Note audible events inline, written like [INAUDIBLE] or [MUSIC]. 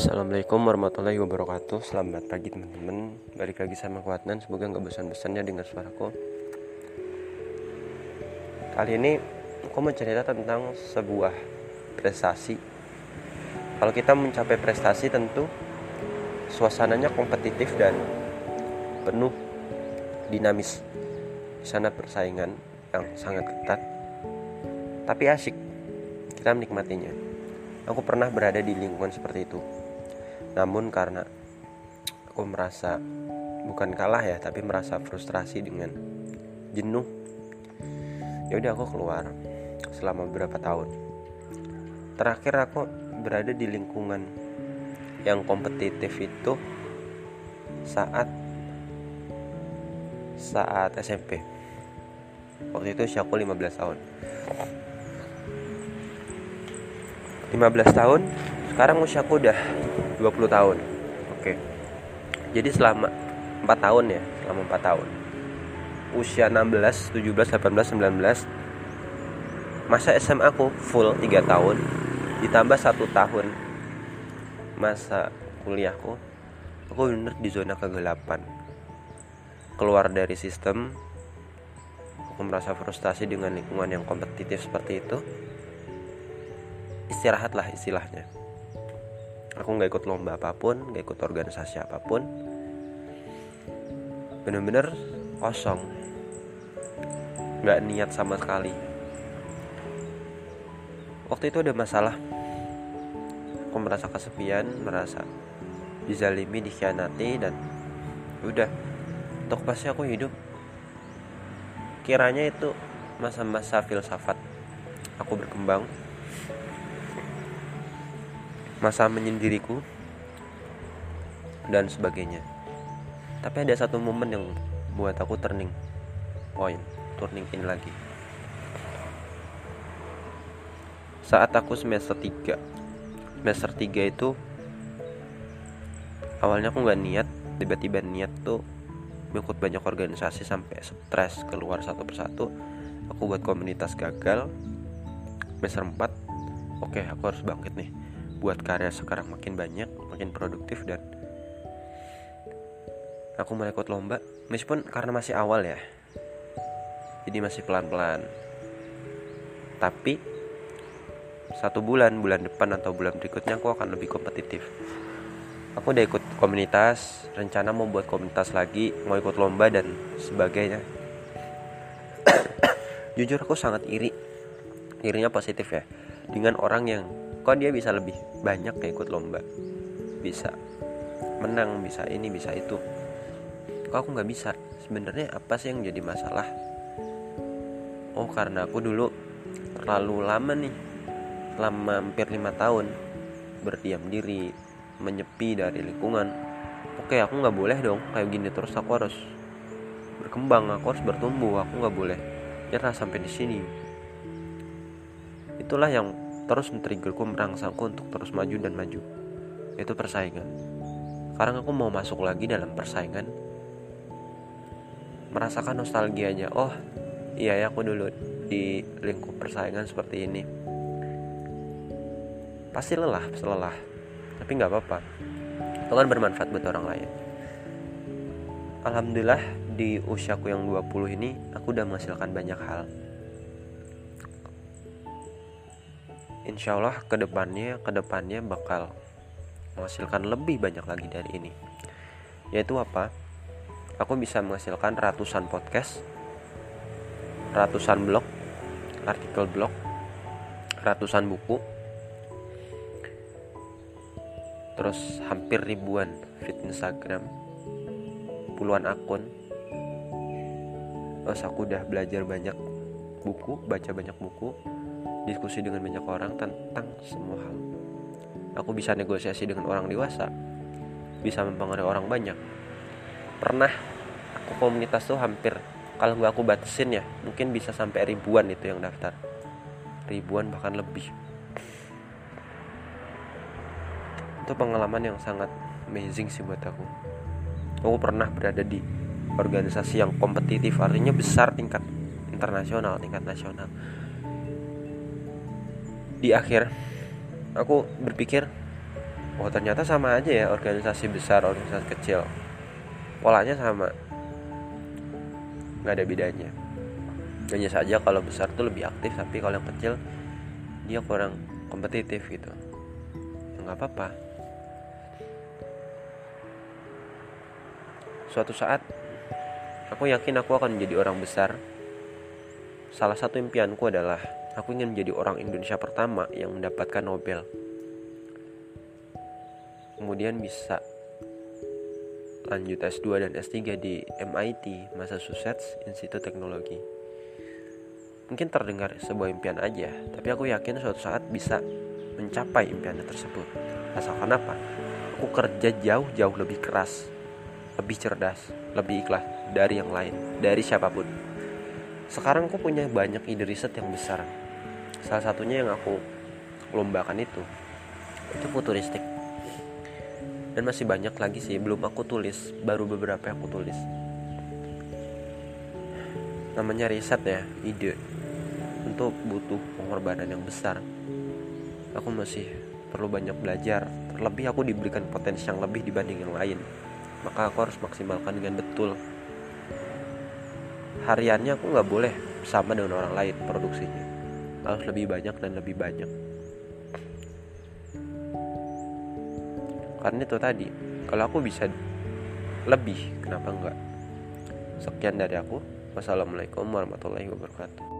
Assalamualaikum warahmatullahi wabarakatuh. Selamat pagi teman-teman. Balik lagi sama Kuatnan. Semoga nggak bosan-bosannya dengar suaraku. Kali ini Aku mau cerita tentang sebuah prestasi. Kalau kita mencapai prestasi tentu Suasananya kompetitif dan Penuh Dinamis. Di sana persaingan yang sangat ketat Tapi asik. Kita menikmatinya. Aku pernah berada di lingkungan seperti itu. Namun karena aku merasa bukan kalah ya, tapi merasa frustrasi dengan jenuh. Ya udah aku keluar selama beberapa tahun. Terakhir aku berada di lingkungan yang kompetitif itu saat saat SMP. Waktu itu usia aku 15 tahun. 15 tahun sekarang usiaku udah 20 tahun. Oke. Jadi selama 4 tahun ya selama 4 tahun. Usia 16 17 18 19 masa SMA aku full 3 tahun. Ditambah satu tahun masa kuliahku aku bener di zona kegelapan. Keluar dari sistem aku merasa frustasi dengan lingkungan yang kompetitif seperti itu. Istirahat lah istilahnya aku nggak ikut lomba apa pun nggak ikut organisasi apa pun. Bener-bener kosong. Nggak niat sama sekali. Waktu itu ada masalah. Aku merasa kesepian merasa dizalimi dikhianati dan udah. Untuk pasti aku hidup. Kiranya itu masa-masa filsafat aku berkembang masa menyendiriku dan sebagainya. Tapi ada satu momen yang buat aku turning point turning in lagi. Saat aku semester 3 semester 3 itu awalnya aku nggak niat tiba-tiba niat tuh ikut banyak organisasi sampai stres keluar satu persatu. Aku buat komunitas gagal semester 4 oke aku harus bangkit nih buat karya sekarang makin banyak makin produktif dan aku mulai ikut lomba. Meskipun karena masih awal ya. Jadi masih pelan-pelan. Tapi satu bulan bulan depan atau bulan berikutnya aku akan lebih kompetitif. Aku udah ikut komunitas rencana mau buat komunitas lagi mau ikut lomba dan sebagainya. [COUGHS] Jujur aku sangat iri. Irinya positif ya. Dengan orang yang kok dia bisa lebih banyak kayak ikut lomba? Bisa menang bisa ini bisa itu. Kok aku nggak bisa? Sebenarnya apa sih yang jadi masalah? Oh karena aku dulu terlalu lama nih selama hampir lima tahun berdiam diri menyepi dari lingkungan. Oke aku nggak boleh dong kayak gini terus. Aku harus berkembang aku harus bertumbuh. Aku nggak boleh nyerah sampai di sini. Itulah yang terus men-triggerku merangsangku untuk terus maju dan maju. Itu persaingan. Sekarang aku mau masuk lagi dalam persaingan. Merasakan nostalgianya. Oh iya ya aku dulu di lingkup persaingan seperti ini. Pasti lelah lelah. Tapi nggak apa-apa. Itu kan bermanfaat buat orang lain. Alhamdulillah di usiaku yang 20 ini aku udah menghasilkan banyak hal insya Allah ke depannya ke depannya bakal menghasilkan lebih banyak lagi dari ini. Yaitu apa? Aku bisa menghasilkan ratusan podcast ratusan blog artikel blog ratusan buku terus hampir ribuan feed Instagram puluhan akun. Terus aku udah belajar banyak buku baca banyak buku diskusi dengan banyak orang tentang semua hal. Aku bisa negosiasi dengan orang dewasa, bisa mempengaruhi orang banyak. Pernah aku komunitas tuh hampir kalau nggak aku batasin ya mungkin bisa sampai ribuan itu yang daftar ribuan bahkan lebih itu pengalaman yang sangat amazing sih buat aku aku pernah berada di organisasi yang kompetitif artinya besar tingkat internasional tingkat nasional di akhir aku berpikir oh ternyata sama aja ya organisasi besar organisasi kecil. Polanya sama. Nggak ada bedanya. Hanya saja kalau besar tuh lebih aktif tapi kalau yang kecil dia kurang kompetitif gitu. Ya nggak apa-apa. Suatu saat aku yakin aku akan menjadi orang besar. Salah satu impianku adalah aku ingin menjadi orang Indonesia pertama yang mendapatkan Nobel kemudian bisa lanjut S2 dan S3 di MIT, Massachusetts Institute Teknologi. Mungkin terdengar sebuah impian aja, tapi aku yakin suatu saat bisa mencapai impian tersebut. Asalkan apa? Aku kerja jauh-jauh lebih keras, lebih cerdas, lebih ikhlas dari yang lain, dari siapa pun. Sekarang aku punya banyak ide riset yang besar. Salah satunya yang aku lombakan itu, itu futuristik. Dan masih banyak lagi sih belum aku tulis baru beberapa yang aku tulis. Namanya riset ya ide. Untuk butuh pengorbanan yang besar. Aku masih perlu banyak belajar terlebih aku diberikan potensi yang lebih dibanding yang lain. Maka aku harus maksimalkan dengan betul. Hariannya aku nggak boleh sama dengan orang lain produksinya harus lebih banyak dan lebih banyak. Karena itu tadi kalau aku bisa lebih kenapa enggak? Sekian dari aku. Wassalamualaikum warahmatullahi wabarakatuh